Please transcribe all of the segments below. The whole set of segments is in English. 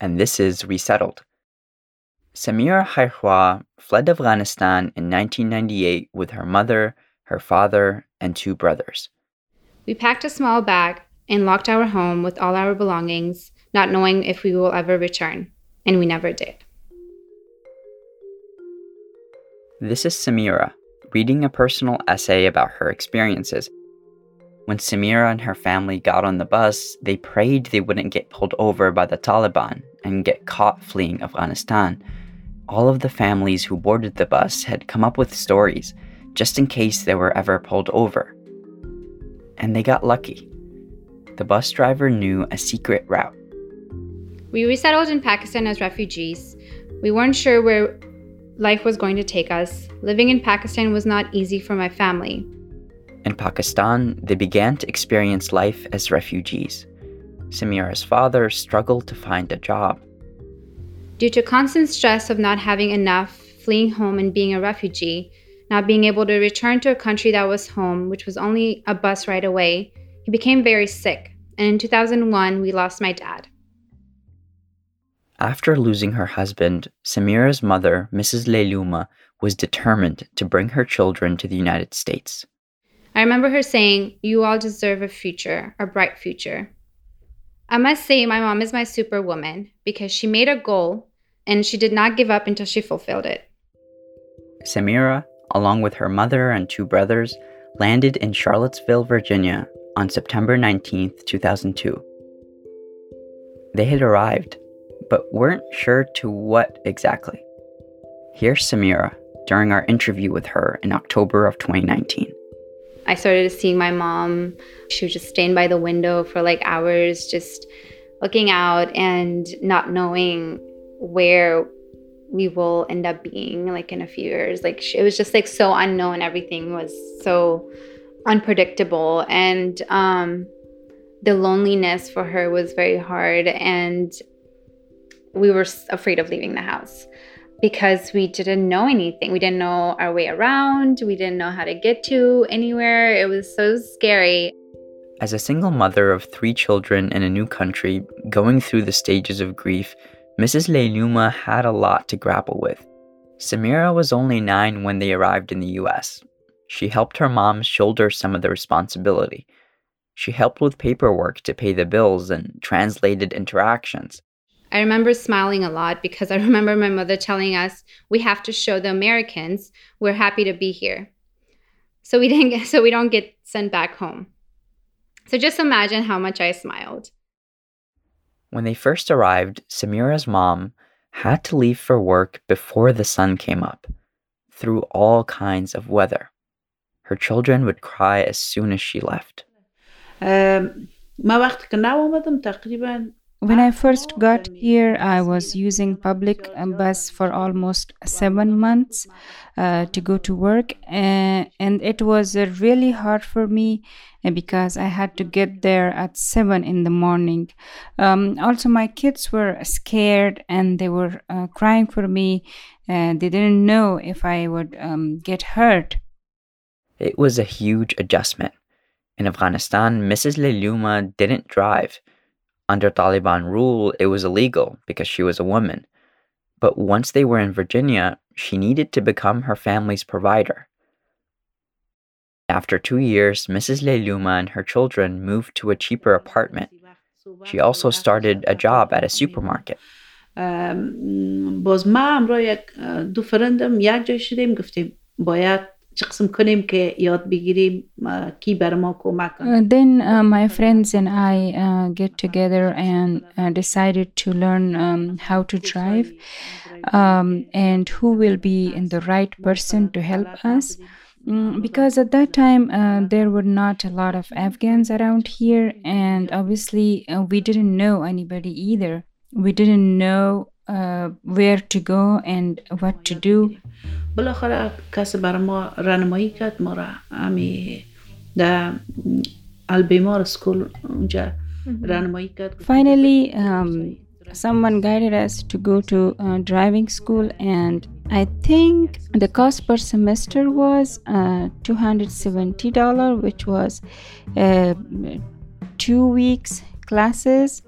and this is Resettled. Samira Khairkhwah fled Afghanistan in 1998 with her mother, her father, and two brothers. We packed a small bag and locked our home with all our belongings, not knowing if we will ever return, and we never did. This is Samira reading a personal essay about her experiences. When Samira and her family got on the bus, they prayed they wouldn't get pulled over by the Taliban and get caught fleeing Afghanistan. All of the families who boarded the bus had come up with stories just in case they were ever pulled over. And they got lucky. The bus driver knew a secret route. We resettled in Pakistan as refugees. We weren't sure where life was going to take us. Living in Pakistan was not easy for my family. In Pakistan, they began to experience life as refugees. Samira's father struggled to find a job. Due to constant stress of not having enough, fleeing home and being a refugee, not being able to return to a country that was home, which was only a bus ride away, he became very sick. And in 2001, we lost my dad. After losing her husband, Samira's mother, Mrs. Leiluma, was determined to bring her children to the United States. I remember her saying, You all deserve a future, a bright future. I must say, my mom is my superwoman because she made a goal and she did not give up until she fulfilled it. Samira, along with her mother and two brothers, landed in Charlottesville, Virginia on September 19, 2002. They had arrived but weren't sure to what exactly. Here's Samira during our interview with her in October of 2019. I started seeing my mom. She was just staying by the window for like hours, just looking out and not knowing where we will end up being like in a few years. Like it was just like so unknown. Everything was so unpredictable. And um, the loneliness for her was very hard. And we were afraid of leaving the house because we didn't know anything. We didn't know our way around. We didn't know how to get to anywhere. It was so scary. As a single mother of three children in a new country, going through the stages of grief, Mrs. Leiluma had a lot to grapple with. Samira was only nine when they arrived in the US. She helped her mom shoulder some of the responsibility. She helped with paperwork to pay the bills and translated interactions. I remember smiling a lot because I remember my mother telling us we have to show the Americans we're happy to be here. So we didn't get, so we don't get sent back home. So just imagine how much I smiled. When they first arrived, Samira's mom had to leave for work before the sun came up, through all kinds of weather. Her children would cry as soon as she left. Um, when I first got here, I was using public bus for almost seven months uh, to go to work, and, and it was uh, really hard for me uh, because I had to get there at seven in the morning. Um, also, my kids were scared and they were uh, crying for me. they didn't know if I would um, get hurt. It was a huge adjustment. In Afghanistan, Mrs. Leiluma didn't drive Under Taliban rule, it was illegal because she was a woman. But once they were in Virginia, she needed to become her family's provider. After two years, Mrs. Leiluma and her children moved to a cheaper apartment. She also started a job at a supermarket. باز ما همراه یک دو فرندم یک جای شدیم گفتیم باید uh, then uh, my friends and I uh, get together and uh, decided to learn um, how to drive um, and who will be the right person to help us. Mm, because at that time uh, there were not a lot of Afghans around here, and obviously uh, we didn't know anybody either. We didn't know uh, where to go and what to do. بالاخره کسی بر ما رانمایی کرد ما را همی در البیمار سکول اونجا رانمایی کرد Finally, um, someone guided us to go to uh, driving school, and I think the cost per semester was uh, $270, which was uh, two weeks classes.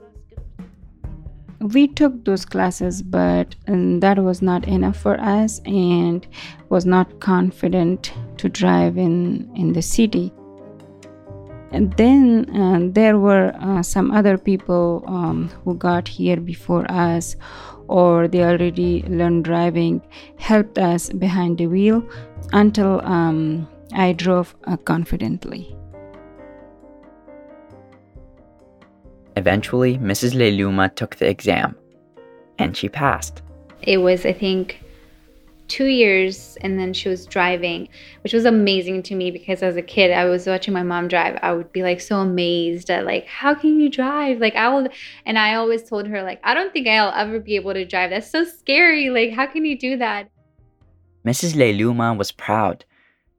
We took those classes, but um, that was not enough for us and was not confident to drive in, in the city. And then uh, there were uh, some other people um, who got here before us, or they already learned driving, helped us behind the wheel until um, I drove uh, confidently. Eventually, Mrs. Leiluma took the exam, and she passed. It was, I think, two years and then she was driving which was amazing to me because as a kid i was watching my mom drive i would be like so amazed at like how can you drive like i will and i always told her like i don't think i'll ever be able to drive that's so scary like how can you do that Mrs. Leiluma was proud.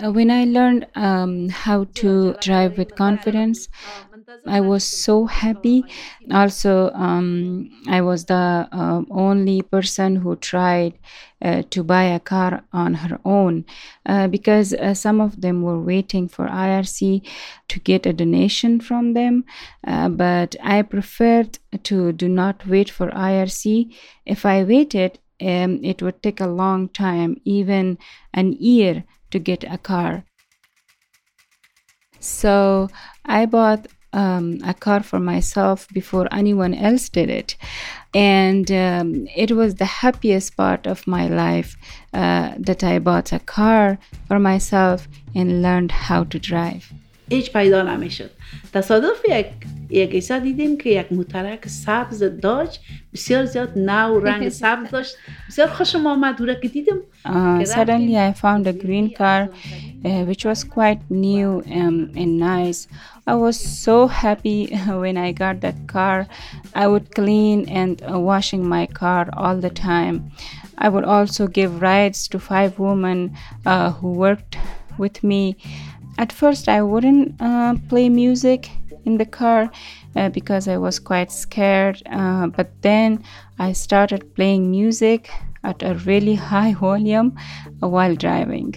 when I learned um, how to drive with confidence, I was so happy. Also, um, I was the uh, only person who tried uh, to buy a car on her own uh, because uh, some of them were waiting for IRC to get a donation from them. Uh, but I preferred to do not wait for IRC. If I waited, um, it would take a long time, even an year, to get a car. So I bought um, a car for myself before anyone else did it. And um, it was the happiest part of my life uh, that I bought a car for myself and learned how to drive. هیچ پیدا نمیشد تصادف یک یک ایسا دیدیم که یک موترک سبز داج بسیار زیاد نو رنگ سبز داشت بسیار خوشم آمد او را که دیدم Uh, suddenly, I found a green car, uh, which was quite new um, and nice. I was so happy when I got that car. I would clean and uh, washing my car all the time. I would also give rides to five women uh, who worked with me. At first, I wouldn't uh, play music in the car uh, because I was quite scared. Uh, but then I started playing music at a really high volume while driving.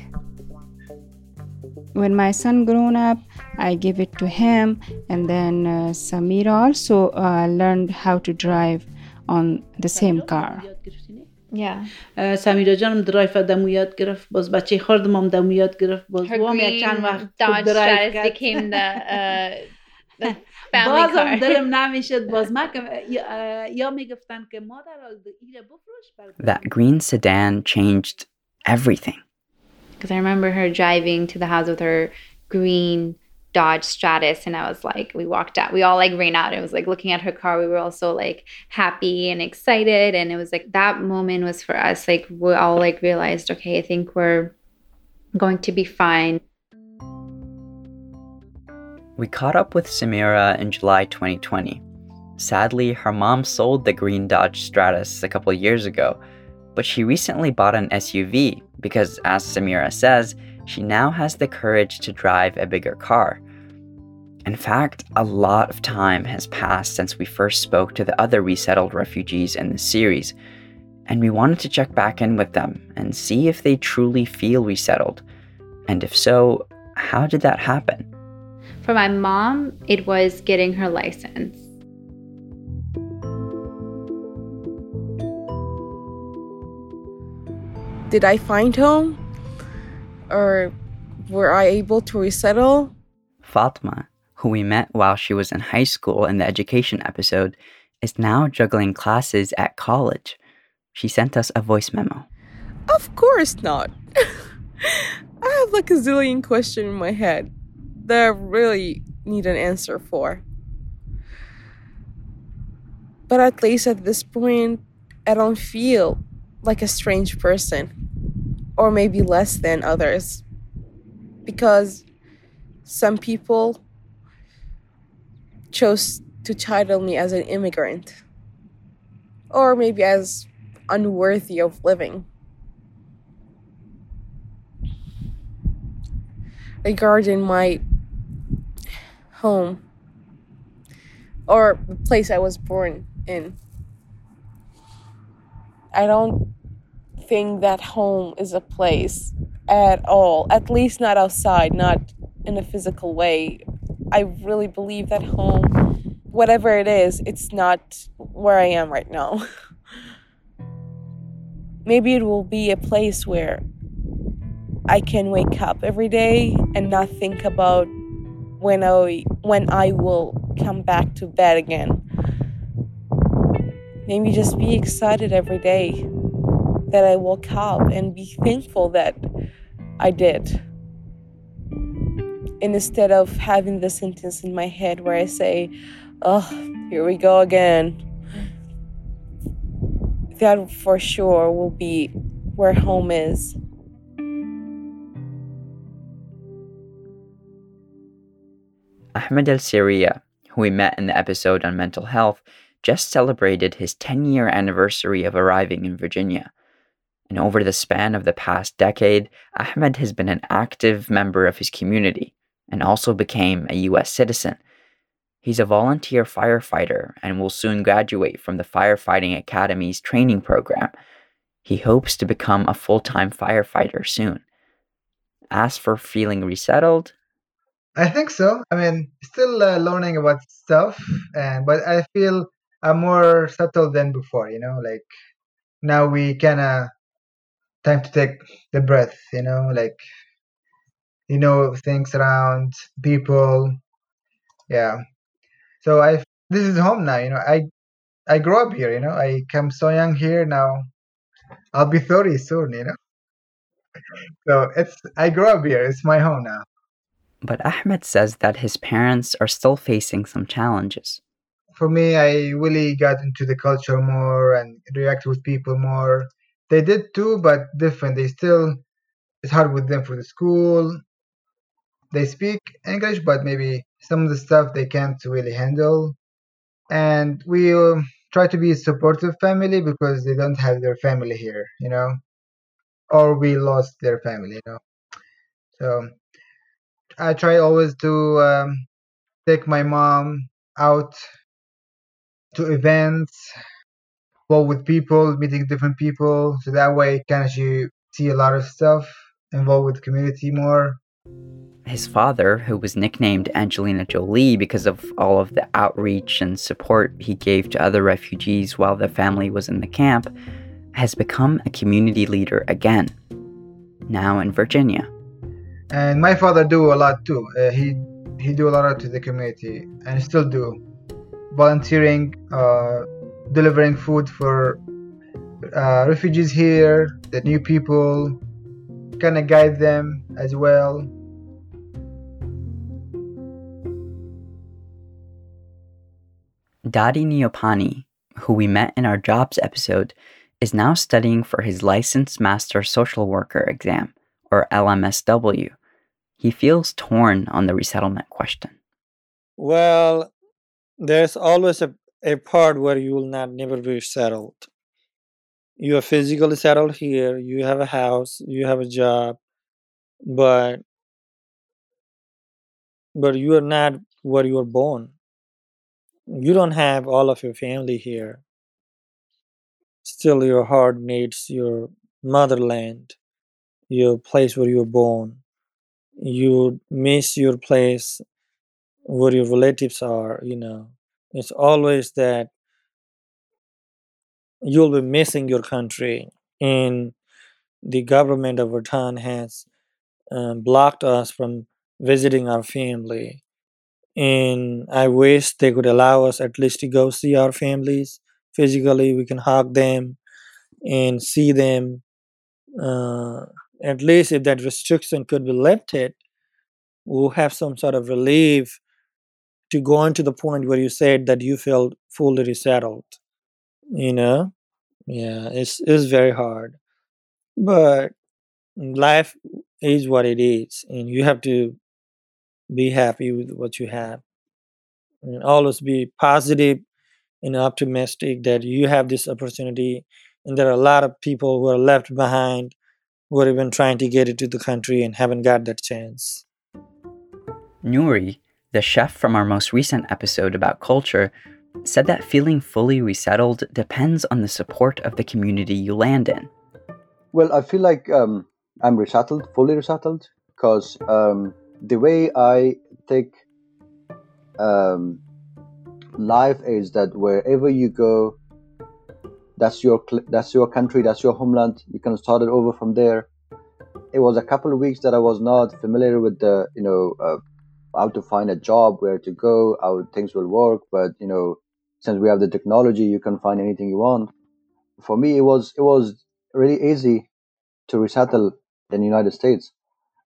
When my son grown up, I gave it to him, and then uh, Samira also uh, learned how to drive on the same car. Yeah سمیرا جانم درایف دمو یاد گرفت باز بچه خردم هم دمو یاد گرفت باز وام یک چند وقت Stratus کرد. uh, بازم. دلم نمی‌شد باز یا- می‌گفتن که مادر ایره بفروش That green sedan changed everything. Because I remember her driving to the house with her green Dodge Stratus, and I was like, we walked out. We all like ran out. It was like looking at her car. We were all so like happy and excited, and it was like that moment was for us. Like we all like realized, okay, I think we're going to be fine. We caught up with Samira in July 2020. Sadly, her mom sold the green Dodge Stratus a couple years ago, but she recently bought an SUV because, as Samira says, she now has the courage to drive a bigger car. In fact, a lot of time has passed since we first spoke to the other resettled refugees in the series, and we wanted to check back in with them and see if they truly feel resettled. And if so, how did that happen? For my mom, it was getting her license. Did I find home? Or were I able to resettle? Fatma, who we met while she was in high school in the education episode, is now juggling classes at college. She sent us a voice memo. Of course not. I have like a zillion questions in my head that I really need an answer for. But at least at this point, I don't feel like a strange person, or maybe less than others. Because some people chose to title me as an immigrant, or maybe as unworthy of living. Regarding my home or the place I was born in, I don't think that home is a place at all, at least not outside, not in a physical way. I really believe that home, whatever it is, it's not where I am right now. Maybe it will be a place where I can wake up every day and not think about when I when I will come back to bed again. Maybe just be excited every day that I woke up and be thankful that I did. And instead of having the sentence in my head where I say, Oh, here we go again. That for sure will be where home is. Ahmed El Syria, who we met in the episode on mental health, just celebrated his 10 year anniversary of arriving in Virginia. And over the span of the past decade, Ahmed has been an active member of his community and also became a US citizen. He's a volunteer firefighter and will soon graduate from the Firefighting Academy's training program. He hopes to become a full time firefighter soon. As for feeling resettled, I think so. I mean, still uh, learning about stuff, and but I feel I'm more settled than before. You know, like now we kind of time to take the breath. You know, like you know things around people. Yeah. So I this is home now. You know, I I grew up here. You know, I come so young here now. I'll be thirty soon. You know. So it's I grew up here. It's my home now. but Ahmed says that his parents are still facing some challenges. for me, I really got into the culture more and react with people more. They did too, but different. They still, it's hard with them for the school. They speak English, but maybe some of the stuff they can't really handle. And we um, try to be a supportive family because they don't have their family here, you know, or we lost their family, you know. So I try always to um, take my mom out to events, well with people, meeting different people, so that way kind of you see a lot of stuff, involved with community more. His father, who was nicknamed Angelina Jolie because of all of the outreach and support he gave to other refugees while the family was in the camp, has become a community leader again, now in Virginia. And my father do a lot too. Uh, he he do a lot to the community and still do, volunteering, uh, delivering food for uh, refugees here, the new people, kind of guide them as well. Dadi Neopani, who we met in our jobs episode, is now studying for his Licensed Master Social Worker exam, or LMSW. He feels torn on the resettlement question. Well, there's always a, a part where you will not never be settled. You are physically settled here, you have a house, you have a job, but but you are not where you were born. You don't have all of your family here. Still your heart needs your motherland, your place where you were born. You miss your place where your relatives are, you know. It's always that you'll be missing your country and the government of Bhutan has um, blocked us from visiting our family. And i wish they could allow us at least to go see our families. Physically we can hug them and see them uh, at least if that restriction could be lifted, we'll have some sort of relief to go on to the point where you said that you feel fully resettled. You know, yeah, it's it's very hard, but life is what it is, and you have to be happy with what you have, and always be positive and optimistic that you have this opportunity, and there are a lot of people who are left behind who are even trying to get into the country and haven't got that chance. Nuri, the chef from our most recent episode about culture, said that feeling fully resettled depends on the support of the community you land in. Well, I feel like um, I'm resettled, fully resettled, because um, the way I take um, life is that wherever you go, that's your that's your country, that's your homeland. You can start it over from there. It was a couple of weeks that I was not familiar with the you know uh, how to find a job, where to go, how things will work. But you know, since we have the technology, you can find anything you want. For me, it was it was really easy to resettle in the United States.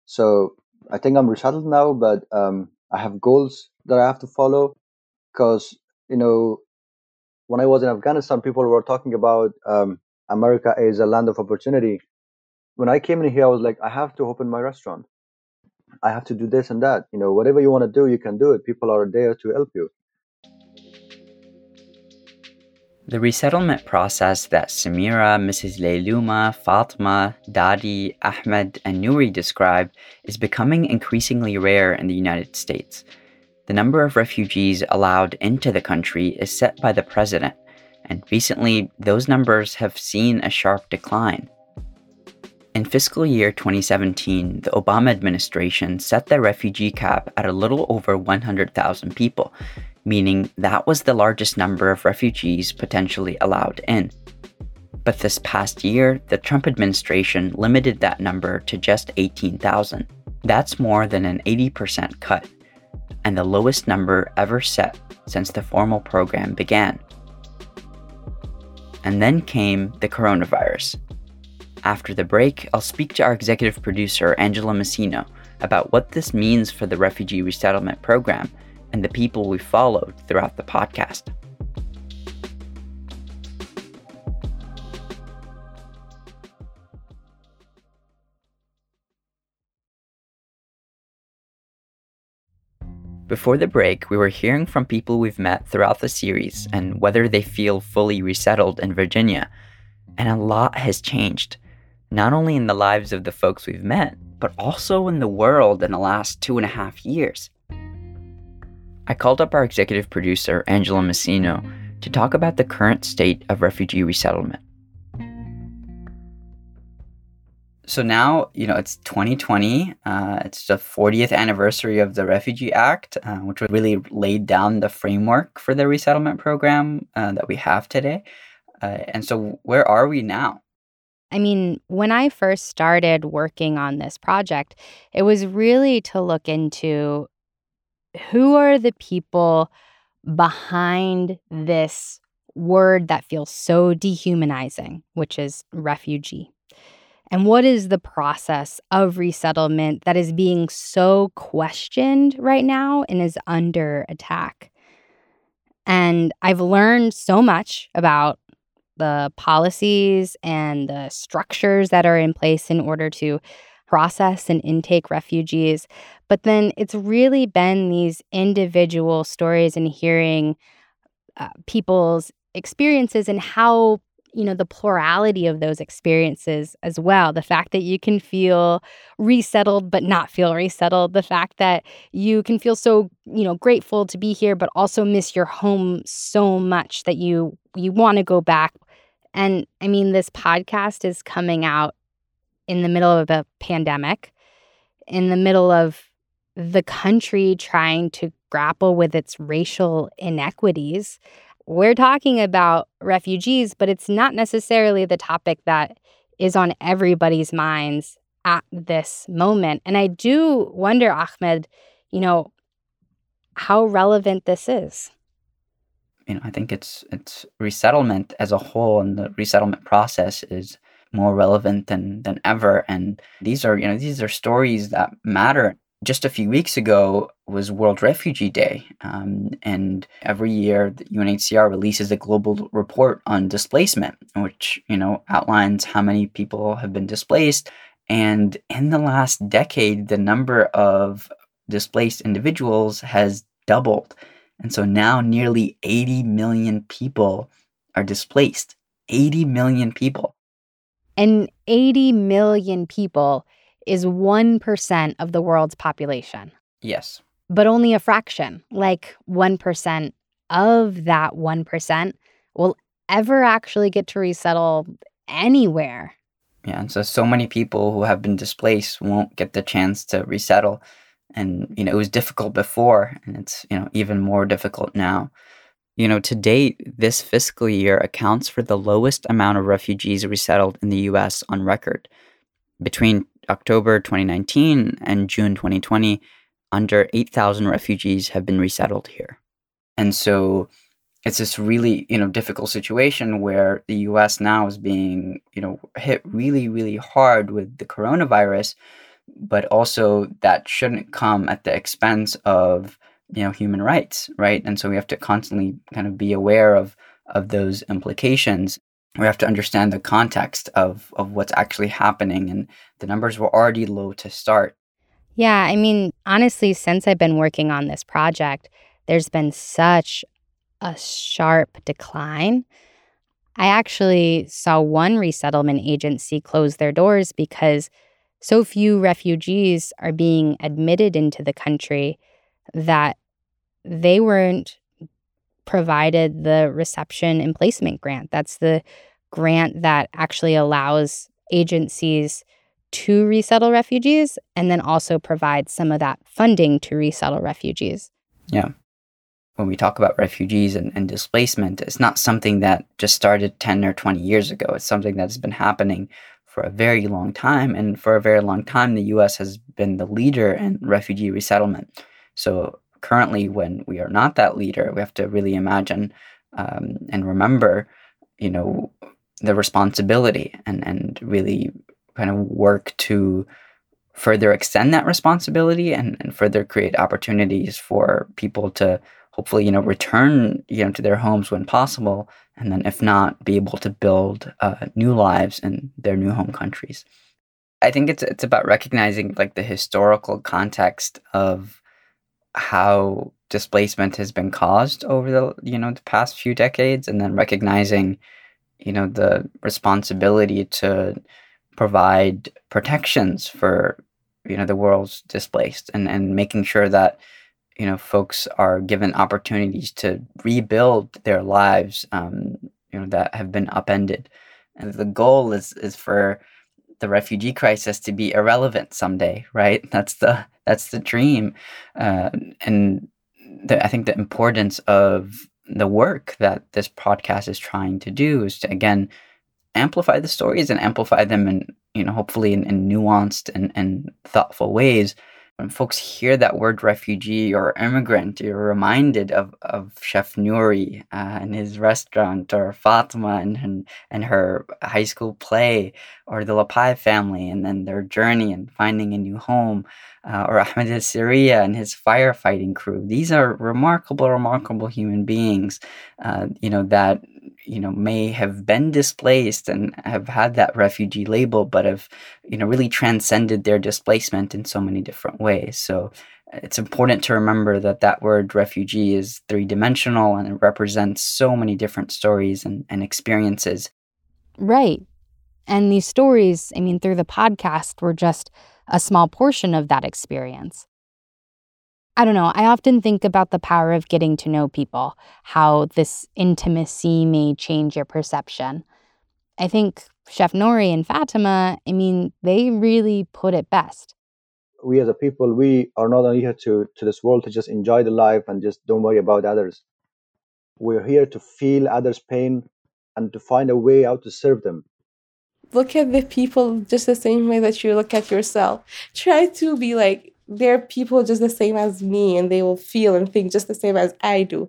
So I think I'm resettled now, but um, I have goals that I have to follow because you know when I was in Afghanistan, people were talking about um, America is a land of opportunity. When I came in here, I was like, I have to open my restaurant. I have to do this and that. You know, whatever you want to do, you can do it. People are there to help you. The resettlement process that Samira, Mrs. Leiluma, Fatma, Dadi, Ahmed, and Nuri describe is becoming increasingly rare in the United States. The number of refugees allowed into the country is set by the president, and recently those numbers have seen a sharp decline. In fiscal year 2017, the Obama administration set the refugee cap at a little over 100,000 people, meaning that was the largest number of refugees potentially allowed in. But this past year, the Trump administration limited that number to just 18,000. That's more than an 80% cut, and the lowest number ever set since the formal program began. And then came the coronavirus. After the break, I'll speak to our executive producer, Angela Messino, about what this means for the refugee resettlement program and the people we followed throughout the podcast. Before the break, we were hearing from people we've met throughout the series and whether they feel fully resettled in Virginia. And a lot has changed, not only in the lives of the folks we've met, but also in the world in the last two and a half years. I called up our executive producer, Angela Messino, to talk about the current state of refugee resettlement. So now, you know, it's 2020. Uh, it's the 40th anniversary of the Refugee Act, uh, which really laid down the framework for the resettlement program uh, that we have today. Uh, and so, where are we now? I mean, when I first started working on this project, it was really to look into who are the people behind this word that feels so dehumanizing, which is refugee. And what is the process of resettlement that is being so questioned right now and is under attack? And I've learned so much about the policies and the structures that are in place in order to process and intake refugees. But then it's really been these individual stories and hearing uh, people's experiences and how you know the plurality of those experiences as well the fact that you can feel resettled but not feel resettled the fact that you can feel so you know grateful to be here but also miss your home so much that you you want to go back and i mean this podcast is coming out in the middle of a pandemic in the middle of the country trying to grapple with its racial inequities we're talking about refugees, but it's not necessarily the topic that is on everybody's minds at this moment. And I do wonder, Ahmed, you know, how relevant this is. You know, I think it's it's resettlement as a whole and the resettlement process is more relevant than than ever. And these are, you know, these are stories that matter. Just a few weeks ago was World Refugee Day, um, and every year the UNHCR releases a global report on displacement, which you know outlines how many people have been displaced. And in the last decade, the number of displaced individuals has doubled. And so now nearly 80 million people are displaced. 80 million people. And 80 million people is 1% of the world's population. Yes. But only a fraction, like 1% of that 1%, will ever actually get to resettle anywhere. Yeah, and so so many people who have been displaced won't get the chance to resettle. And you know, it was difficult before and it's, you know, even more difficult now. You know, to date, this fiscal year accounts for the lowest amount of refugees resettled in the US on record. Between October 2019 and June 2020, under 8,000 refugees have been resettled here. And so it's this really, you know, difficult situation where the US now is being, you know, hit really, really hard with the coronavirus, but also that shouldn't come at the expense of you know human rights right? And so we have to constantly kind of be aware of of those implications. We have to understand the context of of what's actually happening and the numbers were already low to start. Yeah i mean honestly since i've been working on this project there's been such a sharp decline. I actually saw one resettlement agency close their doors because so few refugees are being admitted into the country that they weren't provided the reception and placement grant. That's the grant that actually allows agencies to resettle refugees and then also provides some of that funding to resettle refugees. Yeah. When we talk about refugees and, and displacement, it's not something that just started 10 or 20 years ago. It's something that's been happening for a very long time. And for a very long time, the US has been the leader in refugee resettlement. So currently when we are not that leader we have to really imagine um, and remember you know the responsibility and and really kind of work to further extend that responsibility and, and further create opportunities for people to hopefully you know return you know to their homes when possible and then if not be able to build uh, new lives in their new home countries. I think it's it's about recognizing like the historical context of how displacement has been caused over the you know the past few decades and then recognizing you know the responsibility to provide protections for you know the world's displaced and and making sure that you know folks are given opportunities to rebuild their lives um, you know that have been upended. And the goal is is for the refugee crisis to be irrelevant someday, right? That's the that's the dream, uh, and the, I think the importance of the work that this podcast is trying to do is to again amplify the stories and amplify them in you know hopefully in, in nuanced and, and thoughtful ways when folks hear that word refugee or immigrant, you're reminded of, of Chef Nouri uh, and his restaurant, or Fatima and, and, and her high school play, or the Lapai family and then their journey and finding a new home, uh, or Ahmed al Syria and his firefighting crew. These are remarkable, remarkable human beings, uh, you know, that you know may have been displaced and have had that refugee label but have you know really transcended their displacement in so many different ways. So it's important to remember that that word refugee is three dimensional and it represents so many different stories and, and experiences. Right. And these stories i mean through the podcast were just a small portion of that experience I don't know. I often think about the power of getting to know people, how this intimacy may change your perception. I think Chef Nouri and Fatima, I mean, they really put it best. We as a people, we are not only here to, to this world to just enjoy the life and just don't worry about others. We're here to feel others' pain and to find a way out to serve them. Look at the people just the same way that you look at yourself. Try to be like they're people just the same as me and they will feel and think just the same as I do.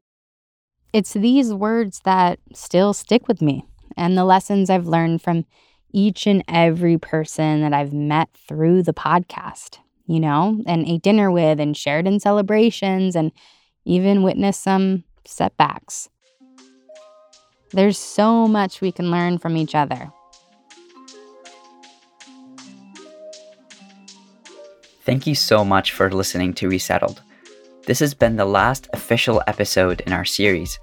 It's these words that still stick with me and the lessons I've learned from each and every person that I've met through the podcast, you know, and ate dinner with and shared in celebrations and even witnessed some setbacks. There's so much we can learn from each other. Thank you so much for listening to Resettled. This has been the last official episode in our series,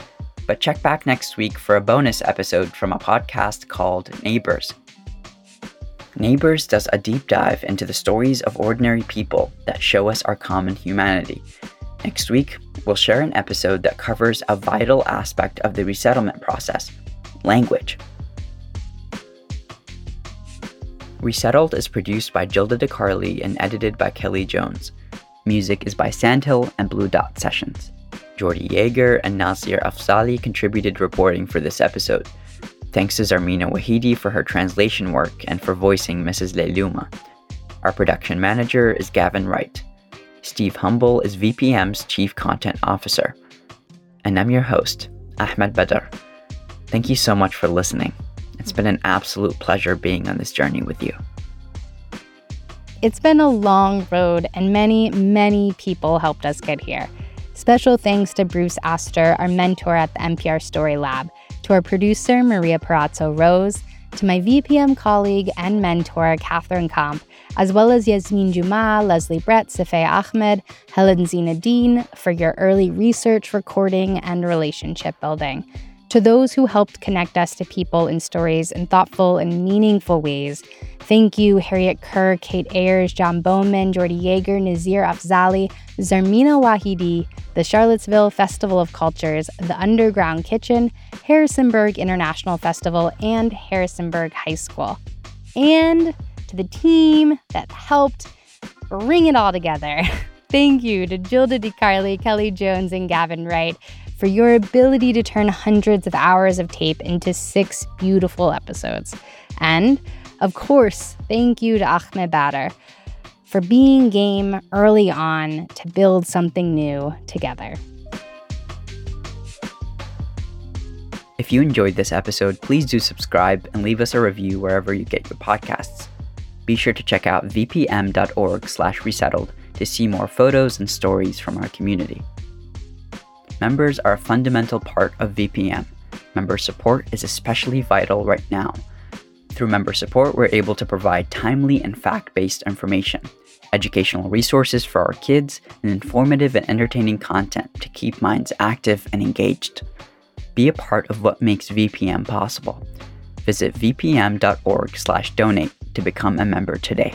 but check back next week for a bonus episode from a podcast called Neighbors. Neighbors does a deep dive into the stories of ordinary people that show us our common humanity. Next week, we'll share an episode that covers a vital aspect of the resettlement process language. Resettled is produced by Gilda DeCarly and edited by Kelly Jones. Music is by Sandhill and Blue Dot Sessions. Jordy Yager and Nasir Afzali contributed reporting for this episode. Thanks to Zarmina Wahidi for her translation work and for voicing Mrs. Leiluma. Our production manager is Gavin Wright. Steve Humble is VPM's Chief Content Officer. And I'm your host, Ahmed Badr. Thank you so much for listening. It's been an absolute pleasure being on this journey with you. It's been a long road, and many, many people helped us get here. Special thanks to Bruce Auster, our mentor at the NPR Story Lab, to our producer, Maria Parazzo Rose, to my VPM colleague and mentor, Catherine Komp, as well as Yasmin Juma, Leslie Brett, Safia Ahmed, Helen Zina Dean for your early research, recording, and relationship building. To those who helped connect us to people and stories in thoughtful and meaningful ways, thank you, Harriet Kerr, Kate Ayers, John Bowman, Jordy Yager, Nazir Afzali, Zarmina Wahidi, the Charlottesville Festival of Cultures, the Underground Kitchen, Harrisonburg International Festival, and Harrisonburg High School. And to the team that helped bring it all together. Thank you to Gilda DeCarly, Kelly Jones, and Gavin Wright for your ability to turn hundreds of hours of tape into six beautiful episodes. And, of course, thank you to Ahmed Badr for being game early on to build something new together. If you enjoyed this episode, please do subscribe and leave us a review wherever you get your podcasts. Be sure to check out vpm.org/resettled to see more photos and stories from our community. Members are a fundamental part of VPM. Member support is especially vital right now. Through member support, we're able to provide timely and fact based information, educational resources for our kids, and informative and entertaining content to keep minds active and engaged. Be a part of what makes VPM possible. Visit vpm.org/donate to become a member today.